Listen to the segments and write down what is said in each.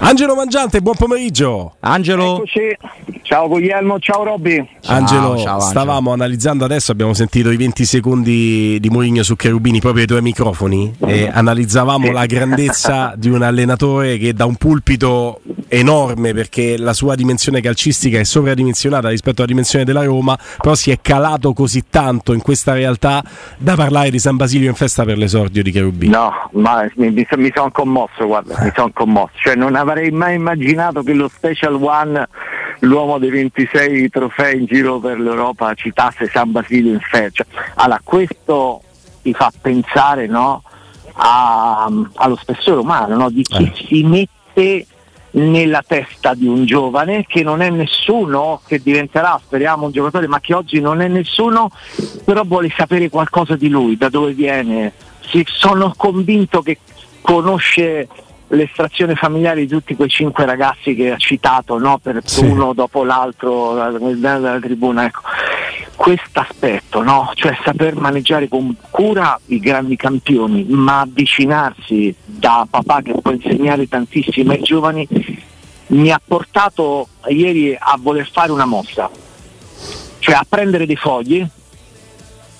Angelo Mangiante, buon pomeriggio. Angelo. Eccoci. Ciao Guglielmo, ciao Robby. Angelo, ciao, Angelo. stavamo analizzando adesso, abbiamo sentito i 20 secondi di Mourinho su Cherubini proprio ai tuoi microfoni e analizzavamo la grandezza di un allenatore che da un pulpito enorme perché la sua dimensione calcistica è sovradimensionata rispetto alla dimensione della Roma, però si è calato così tanto in questa realtà da parlare di San Basilio in festa per l'esordio di Cherubini. No, ma mi, mi, sono commosso, guarda, mi sono commosso. Cioè non avrei mai immaginato che lo Special One, l'uomo dei 26 trofei in giro per l'Europa, citasse San Basilio in festa. Cioè, allora, questo ti fa pensare no, a- allo spessore umano, no, di chi si mette nella testa di un giovane che non è nessuno, che diventerà, speriamo, un giocatore, ma che oggi non è nessuno, però vuole sapere qualcosa di lui, da dove viene. Sì, sono convinto che conosce l'estrazione familiare di tutti quei cinque ragazzi che ha citato, no? per Sì. uno dopo l'altro dalla, dalla tribuna. Ecco. Questo aspetto, no? cioè saper maneggiare con cura i grandi campioni, ma avvicinarsi da papà che può insegnare tantissimo ai giovani, mi ha portato ieri a voler fare una mossa, cioè a prendere dei fogli,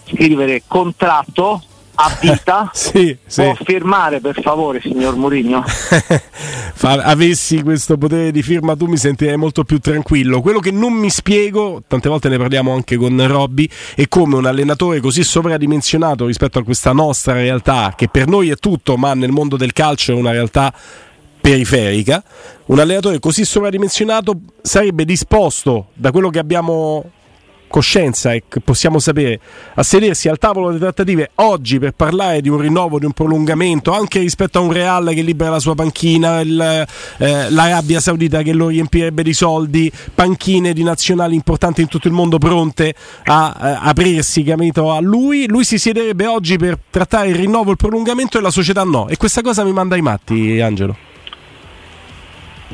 scrivere contratto a vita. Sì, sì. Può firmare per favore, signor Mourinho? Avessi questo potere di firma tu mi sentirei molto più tranquillo. Quello che non mi spiego, tante volte ne parliamo anche con Robby, è come un allenatore così sovradimensionato rispetto a questa nostra realtà, che per noi è tutto, ma nel mondo del calcio è una realtà periferica, un allenatore così sovradimensionato sarebbe disposto, da quello che abbiamo coscienza e possiamo sapere a sedersi al tavolo delle trattative oggi per parlare di un rinnovo, di un prolungamento anche rispetto a un Real che libera la sua panchina, il, eh, l'Arabia Saudita che lo riempirebbe di soldi, panchine di nazionali importanti in tutto il mondo pronte a eh, aprirsi capito, a lui, lui si siederebbe oggi per trattare il rinnovo, il prolungamento e la società no. E questa cosa mi manda ai matti Angelo.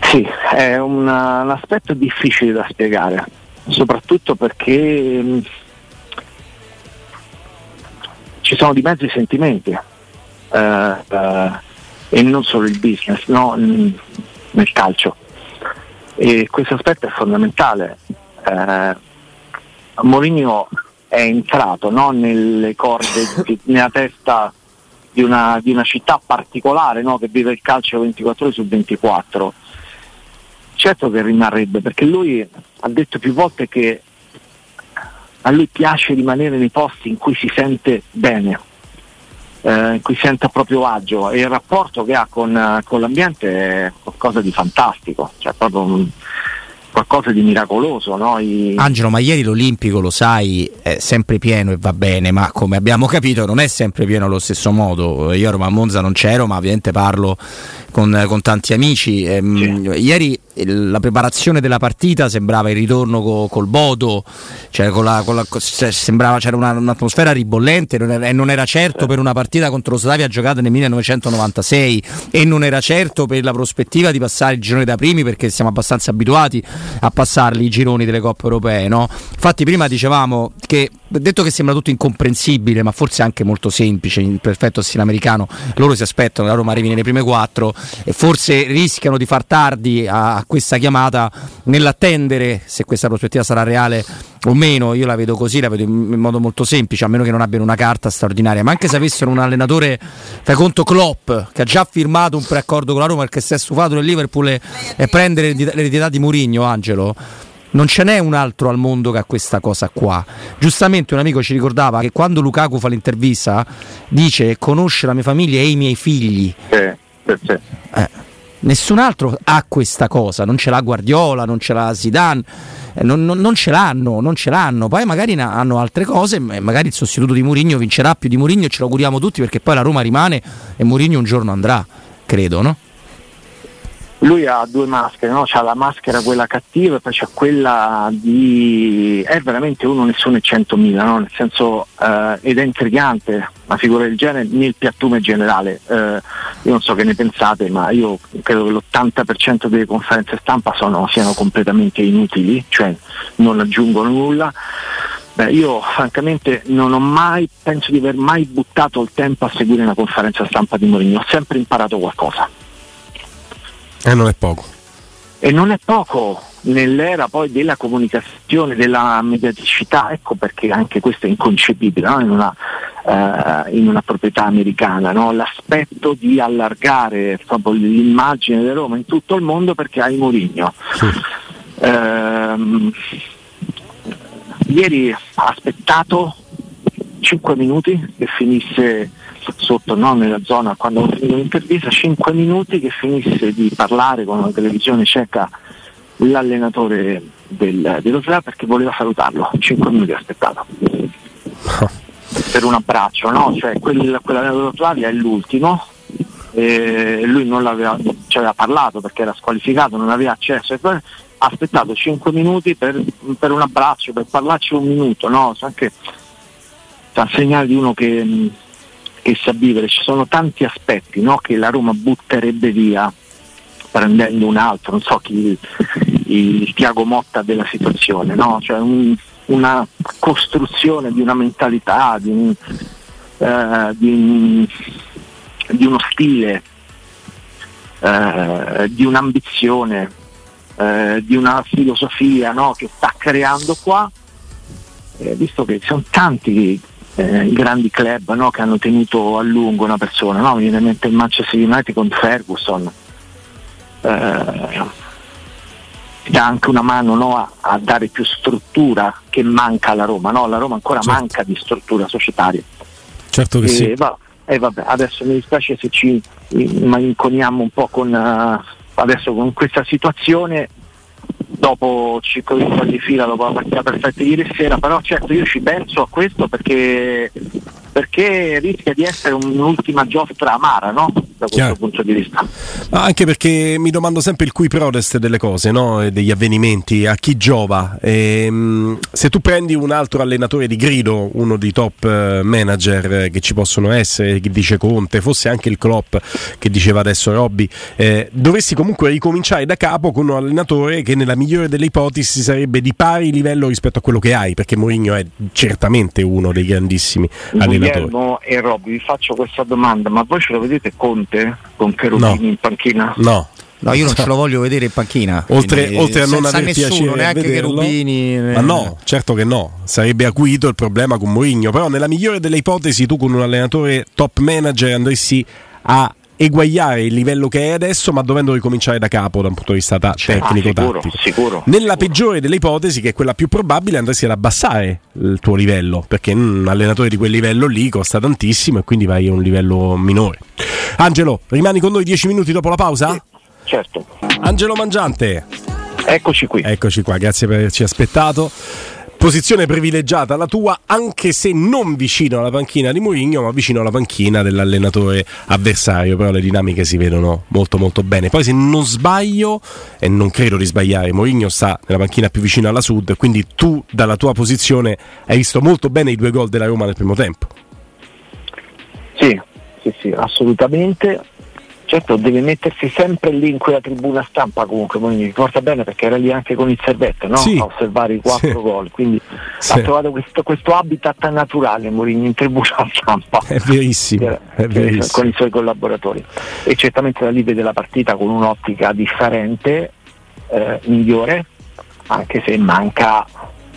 Sì, è un, un aspetto difficile da spiegare, soprattutto perché mh, ci sono di mezzo i sentimenti eh, eh, e non solo il business no? Mh, nel calcio. E questo aspetto è fondamentale. Eh, Mourinho è entrato no? nelle corde, nella testa di una, di una città particolare no? che vive il calcio 24 ore su 24 certo che rimarrebbe perché lui ha detto più volte che a lui piace rimanere nei posti in cui si sente bene, eh, in cui sente a proprio agio e il rapporto che ha con, eh, con l'ambiente è qualcosa di fantastico, cioè proprio un- qualcosa di miracoloso. No? I- Angelo, ma ieri l'Olimpico, lo sai, è sempre pieno e va bene, ma come abbiamo capito non è sempre pieno allo stesso modo. Io Roma a Monza non c'ero, ma ovviamente parlo con, con tanti amici. Ehm, Ieri il- la preparazione della partita sembrava il ritorno co- col Bodo, cioè con la- con la- se- sembrava c'era una- un'atmosfera ribollente non era- e non era certo per una partita contro lo Slavia giocata nel 1996 e non era certo per la prospettiva di passare il girone da primi perché siamo abbastanza abituati a passarli i gironi delle coppe europee. No? Infatti prima dicevamo che detto che sembra tutto incomprensibile ma forse anche molto semplice in perfetto stile americano, loro si aspettano che la Roma arrivi nelle prime quattro e forse rischiano di far tardi a, a questa chiamata nell'attendere se questa prospettiva sarà reale o meno. Io la vedo così, la vedo in, modo molto semplice, a meno che non abbiano una carta straordinaria. Ma anche se avessero un allenatore, fai conto Klopp, che ha già firmato un preaccordo con la Roma perché si è stufato del Liverpool e, e prendere l'eredità- di Mourinho, Angelo. Non ce n'è un altro al mondo che ha questa cosa qua. Giustamente un amico ci ricordava che quando Lukaku fa l'intervista dice conosce la mia famiglia e i miei figli. Sì, sì, sì. Eh, nessun altro ha questa cosa, non ce l'ha Guardiola, non ce l'ha Zidane, eh, non, non- non ce l'hanno, non ce l'hanno. Poi magari hanno altre cose, magari il sostituto di Mourinho vincerà più di Mourinho ce lo auguriamo tutti perché poi la Roma rimane e Mourinho un giorno andrà, credo, no? Lui ha due maschere, no? c'ha la maschera quella cattiva e poi c'è quella di... è veramente uno nessuno e centomila, no? nel senso eh, ed è intrigante una figura del genere nel piattume generale. Eh, io non so che ne pensate, ma io credo che l'80% delle conferenze stampa sono- siano completamente inutili, cioè non aggiungono nulla. Beh, io francamente non ho mai, penso di aver mai buttato il tempo a seguire una conferenza stampa di Mourinho, ho sempre imparato qualcosa. E non è poco. E non è poco nell'era poi della comunicazione, della mediaticità, ecco perché anche questo è inconcepibile no? in, una, eh, in una proprietà americana, no? l'aspetto di allargare proprio l'immagine di Roma in tutto il mondo perché hai Mourinho. Ehm, ieri ha aspettato 5 minuti che finisse sotto no, nella zona quando ho finito l'intervista 5 minuti che finisse di parlare con la televisione ceca l'allenatore del, dello Slavia perché voleva salutarlo 5 minuti aspettato per un abbraccio no? cioè quel, quell'allenatore dello Slavia è l'ultimo lui non l'aveva ci aveva parlato perché era squalificato non aveva accesso e poi ha aspettato 5 minuti per, per un abbraccio per parlarci un minuto no? Anche a segnale di uno che, che sa vivere. Ci sono tanti aspetti no, che la Roma butterebbe via prendendo un altro, non so chi, il Tiago Motta della situazione, no? cioè un- una costruzione di una mentalità, di, un- eh, di un- di uno stile, eh, di un'ambizione, eh, di una filosofia no, che sta creando qua, eh, visto che sono tanti eh, i grandi club no, che hanno tenuto a lungo una persona, no? mi viene in mente il Manchester United con Ferguson, eh, dà anche una mano no, a, a dare più struttura che manca alla Roma, no? la Roma ancora Certo. manca di struttura societaria. Certo che E, sì. va- e vabbè, adesso mi dispiace se ci malinconiamo un po' con, eh, adesso con questa situazione dopo 5 vittorie di fila dopo la partita perfetta ieri sera, però certo io ci penso a questo perché, perché rischia di essere un'ultima giostra amara no? Da questo Chiaro. punto di vista. Ma anche perché mi domando sempre il cui prodest delle cose, no? E degli avvenimenti, a chi giova. Ehm, se tu prendi un altro allenatore di grido, uno dei top eh, manager eh, che ci possono essere, che dice Conte, fosse anche il Klopp che diceva adesso Robby, eh, dovresti comunque ricominciare da capo con un allenatore che nella migliore delle ipotesi sarebbe di pari livello rispetto a quello che hai, perché Mourinho è certamente uno dei grandissimi allenatori. Guglielmo e Robby vi faccio questa domanda, ma voi ce lo vedete Conte con Cherubini No. in panchina? No. No, io non ce lo voglio vedere in panchina. Oltre, quindi oltre a non senza aver nessuno, piacere neanche vederlo. Cherubini. Ma no, certo che no, sarebbe acuito il problema con Mourinho, però nella migliore delle ipotesi tu con un allenatore top manager andresti a eguagliare il livello che hai adesso, ma dovendo ricominciare da capo da un punto di vista ta- tecnico Ah, sicuro, tattico. sicuro, Nella sicuro. peggiore delle ipotesi, che è quella più probabile, andresti ad abbassare il tuo livello, perché mm, un allenatore di quel livello lì costa tantissimo e quindi vai a un livello minore. Angelo, rimani con noi 10 minuti dopo la pausa? Certo, Angelo Mangiante. eccoci qui. Eccoci qua, grazie per averci aspettato. Posizione privilegiata la tua, anche se non vicino alla panchina di Mourinho, ma vicino alla panchina dell'allenatore avversario. Però le dinamiche si vedono molto molto bene. Poi se non sbaglio, e non credo di sbagliare, Mourinho sta nella panchina più vicina alla Sud, quindi tu dalla tua posizione hai visto molto bene i due gol della Roma nel primo tempo. Sì, sì, sì, assolutamente. Certo deve mettersi sempre lì in quella tribuna stampa comunque, mi ricorda bene perché era lì anche con il servetto no? Sì. a osservare i quattro Sì. gol, quindi Sì. ha trovato questo, questo habitat naturale Mourinho in tribuna stampa. È verissimo, Eh, è eh, verissimo. con i suoi collaboratori e certamente da lì vede la partita con un'ottica differente, eh, migliore, anche se manca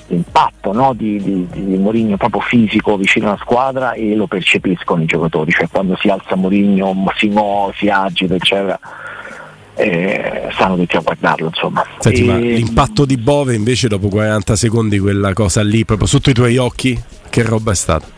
l'impatto no, di, di, di Mourinho proprio fisico vicino alla squadra e lo percepiscono i giocatori, cioè quando si alza Mourinho si muove, si agita eccetera, eh, stanno tutti a guardarlo insomma. Senti, E- ma l'impatto di Bove invece dopo 40 secondi, quella cosa lì, proprio sotto i tuoi occhi, che roba è stata?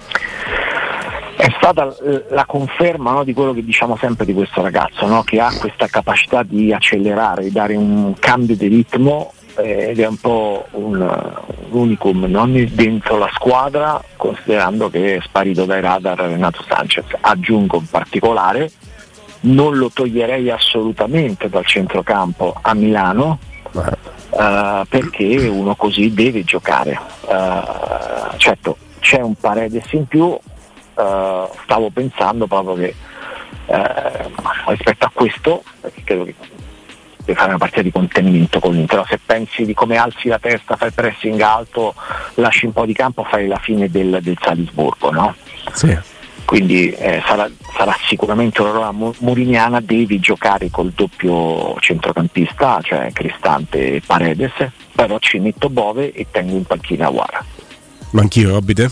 è stata eh, la conferma no, di quello che diciamo sempre di questo ragazzo, no, che ha questa capacità di accelerare, di dare un cambio di ritmo eh, ed è un po' un, un unicum non dentro la squadra, considerando che è sparito dai radar Renato Sanchez. Aggiungo in particolare, non lo toglierei assolutamente dal centrocampo a Milano, eh, perché uno così deve giocare. Eh, certo, c'è un Paredes in più, eh, stavo pensando proprio che eh, rispetto a questo, perché credo che deve fare una partita di contenimento con l'Inter, se pensi di come alzi la testa, fai pressing alto, lasci un po' di campo, fai la fine del, del Salisburgo, no? Sì. quindi eh, sarà, sarà sicuramente una roba mu- muriniana, devi giocare col doppio centrocampista, cioè Cristante e Paredes, però ci metto Bove e tengo in panchina Guara. Ma anch'io, Robby, te?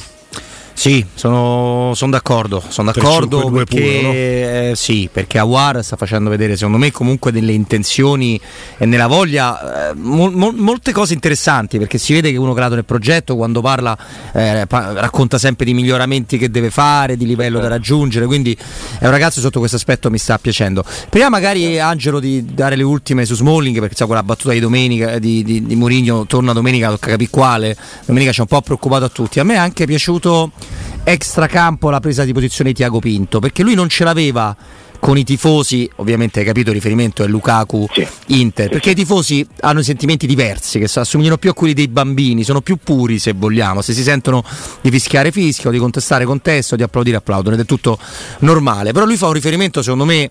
Sì, sono, sono d'accordo, sono d'accordo 3-5-2 perché, puro, no? eh, sì, perché Awar sta facendo vedere secondo me comunque delle intenzioni e nella voglia eh, mol- mol- molte cose interessanti perché si vede che uno creato nel progetto quando parla eh, pa- racconta sempre di miglioramenti che deve fare, di livello da raggiungere, quindi è un ragazzo sotto questo aspetto mi sta piacendo. Prima magari Angelo di dare le ultime su Smalling perché sa quella battuta di domenica di, di, di Mourinho torna domenica, tocca capire quale, domenica ci ha un po' preoccupato a tutti. A me è anche piaciuto extracampo la presa di posizione di Tiago Pinto, perché lui non ce l'aveva con i tifosi, ovviamente hai capito il riferimento è Lukaku Sì. Inter, perché i tifosi hanno sentimenti diversi che assomigliano più a quelli dei bambini, sono più puri se vogliamo, se si sentono di fischiare fischio, di contestare contesto, di applaudire applaudono ed è tutto normale, però lui fa un riferimento secondo me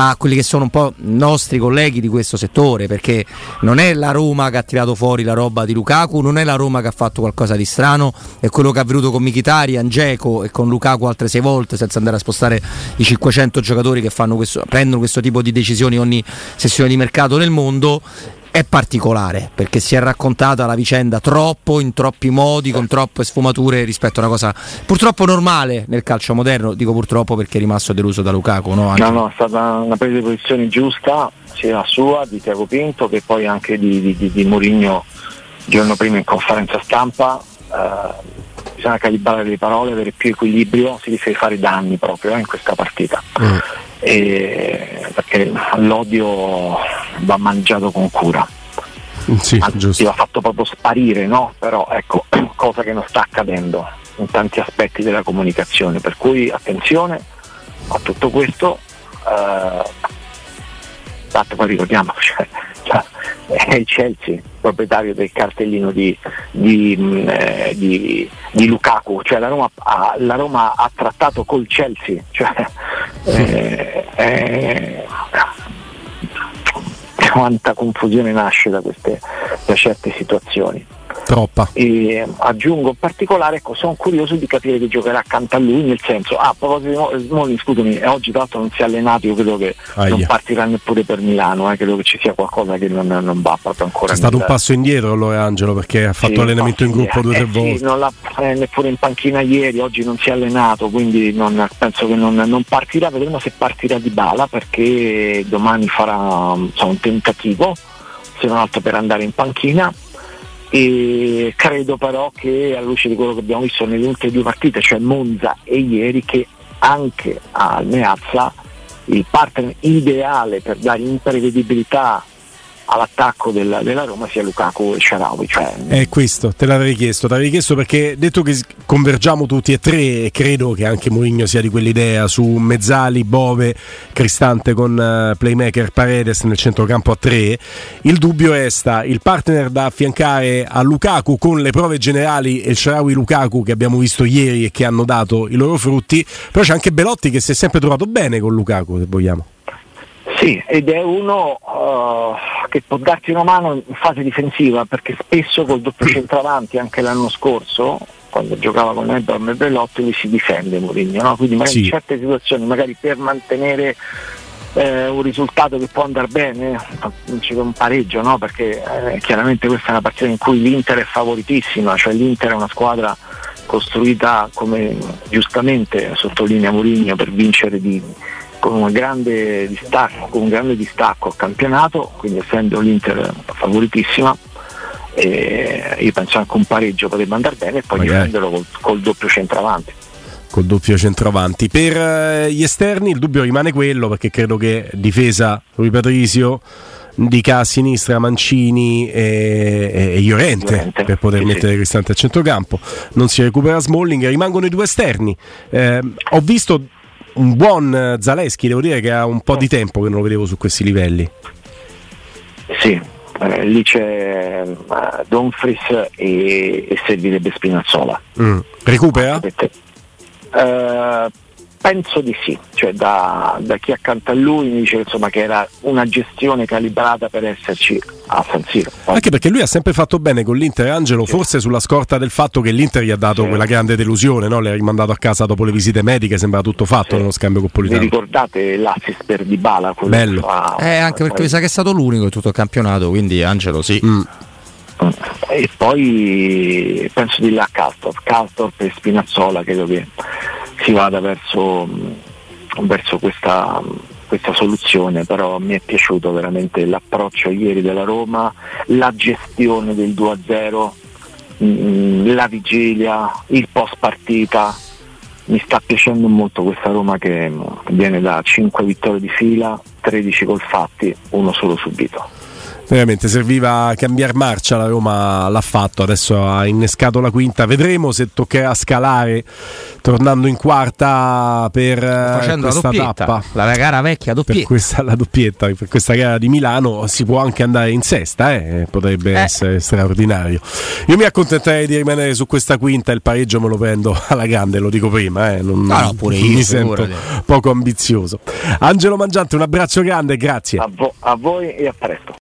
a quelli che sono un po' nostri colleghi di questo settore, perché non è la Roma che ha tirato fuori la roba di Lukaku, non è la Roma che ha fatto qualcosa di strano, è quello che è avvenuto con Mkhitaryan, Dzeko e con Lukaku altre sei volte senza andare a spostare i 500 giocatori che fanno questo, prendono questo tipo di decisioni ogni sessione di mercato nel mondo. È particolare perché si è raccontata la vicenda troppo, in troppi modi, con troppe sfumature rispetto a una cosa purtroppo normale nel calcio moderno. Dico purtroppo perché è rimasto deluso da Lukaku. No? Anche- No, no, è stata una presa di posizione giusta, sia sua, di Tiago Pinto, che poi anche di, di, di, di Mourinho il giorno prima in conferenza stampa. Eh, bisogna calibrare le parole, avere più equilibrio, si rischia di fare danni proprio eh, in questa partita. E- perché l'odio va mangiato con cura. Sì, Anzi, va fatto proprio sparire, no? Però ecco, cosa che non sta accadendo in tanti aspetti della comunicazione. Per cui attenzione a tutto questo. Eh, Tanto poi ricordiamo, cioè, cioè, è il Chelsea, proprietario del cartellino di, di, mh, eh, di- di Lukaku, cioè la Roma, ha, la Roma ha trattato col Chelsea, cioè, eh, eh, quanta confusione nasce da, queste, da certe situazioni. Troppa. E aggiungo in particolare, ecco, sono curioso di capire chi giocherà accanto a lui, nel senso, ah, a proposito di Smalling, scusami, eh, oggi tra l'altro non si è allenato, io credo che Aia. non partirà neppure per Milano, eh, credo che ci sia qualcosa che non, non va proprio ancora. C'è stato un passo indietro allora Angelo perché ha fatto sì, allenamento in sì, gruppo due o tre eh, sì, volte. non l'ha eh, neppure in panchina ieri, oggi non si è allenato, quindi non- penso che non, non partirà, vedremo se partirà di bala perché domani farà insomma, un tentativo, se non altro per andare in panchina e credo però che alla luce di quello che abbiamo visto nelle ultime due partite, cioè Monza e ieri, che anche al Meazza il partner ideale per dare imprevedibilità all'attacco della, della, Roma sia Lukaku e Sharawi. Cioè... È questo, te l'avrei chiesto, te l'avrei chiesto perché detto che convergiamo tutti e tre e credo che anche Mourinho sia di quell'idea su Mezzali, Bove, Cristante con uh, playmaker Paredes nel centrocampo a tre, il dubbio resta il partner da affiancare a Lukaku con le prove generali e il Sharawi Lukaku che abbiamo visto ieri e che hanno dato i loro frutti, però c'è anche Belotti che si è sempre trovato bene con Lukaku se vogliamo. Sì, ed è uno uh, che può darti una mano in fase difensiva perché spesso col doppio centravanti anche l'anno scorso quando giocava con Edorm e Bellotti lui si difende Mourinho, no? quindi magari sì. in certe situazioni magari per mantenere eh, un risultato che può andare bene, un pareggio, no? perché eh, chiaramente questa è una partita in cui l'Inter è favoritissima, cioè l'Inter è una squadra costruita come giustamente sottolinea Mourinho per vincere di, con, un grande distacco, con un grande distacco al campionato, quindi essendo l'Inter favoritissima, eh, io penso anche un pareggio potrebbe andare bene e poi Magari. difenderlo col, col doppio centravanti col doppio centravanti. Per eh, gli esterni il dubbio rimane quello perché credo che difesa Rui Patrizio dica a sinistra Mancini e, e, e Iorente, Iorente, per poter sì, mettere sì. Cristante a centrocampo. Non si recupera Smalling, rimangono i due esterni. Eh, ho visto un buon Zaleschi, devo dire che ha un po' di tempo che non lo vedevo su questi livelli. Sì, eh, lì c'è uh, Donfris e, e servirebbe Spinazzola. Mm. Recupera? Uh, Penso di sì, cioè da, da, chi accanto a lui mi dice insomma, che era una gestione calibrata per esserci a San Siro. Anche perché lui ha sempre fatto bene con l'Inter Angelo, sì. forse sulla scorta del fatto che l'Inter gli ha dato sì. quella grande delusione, no? le ha rimandato a casa dopo le visite mediche, sembra tutto fatto sì. nello scambio con Politano. Vi ricordate l'assist per Dybala? Bello. Fa, eh, anche perché mi sa che è stato l'unico in tutto il campionato, quindi Angelo sì. Mm. E poi penso di là a Castor, Castor e Spinazzola credo che si vada verso, verso questa, questa soluzione, però mi è piaciuto veramente l'approccio ieri della Roma, la gestione del 2-0, mm, la vigilia, il post partita. Mi sta piacendo molto questa Roma che viene da 5 vittorie di fila, 13 col fatti, uno solo subito veramente serviva cambiare marcia, la Roma l'ha fatto, adesso ha innescato la quinta, vedremo se toccherà scalare tornando in quarta per Facendo questa la tappa. La gara vecchia doppietta. Per questa, la doppietta, per questa gara di Milano si può anche andare in sesta, eh? potrebbe eh. essere straordinario. Io mi accontenterei di rimanere su questa quinta, il pareggio me lo prendo alla grande, lo dico prima, eh? non, no, no, pure io, mi sento poco ambizioso. Angelo Mangiante, un abbraccio grande, grazie. A, vo- a voi e a presto.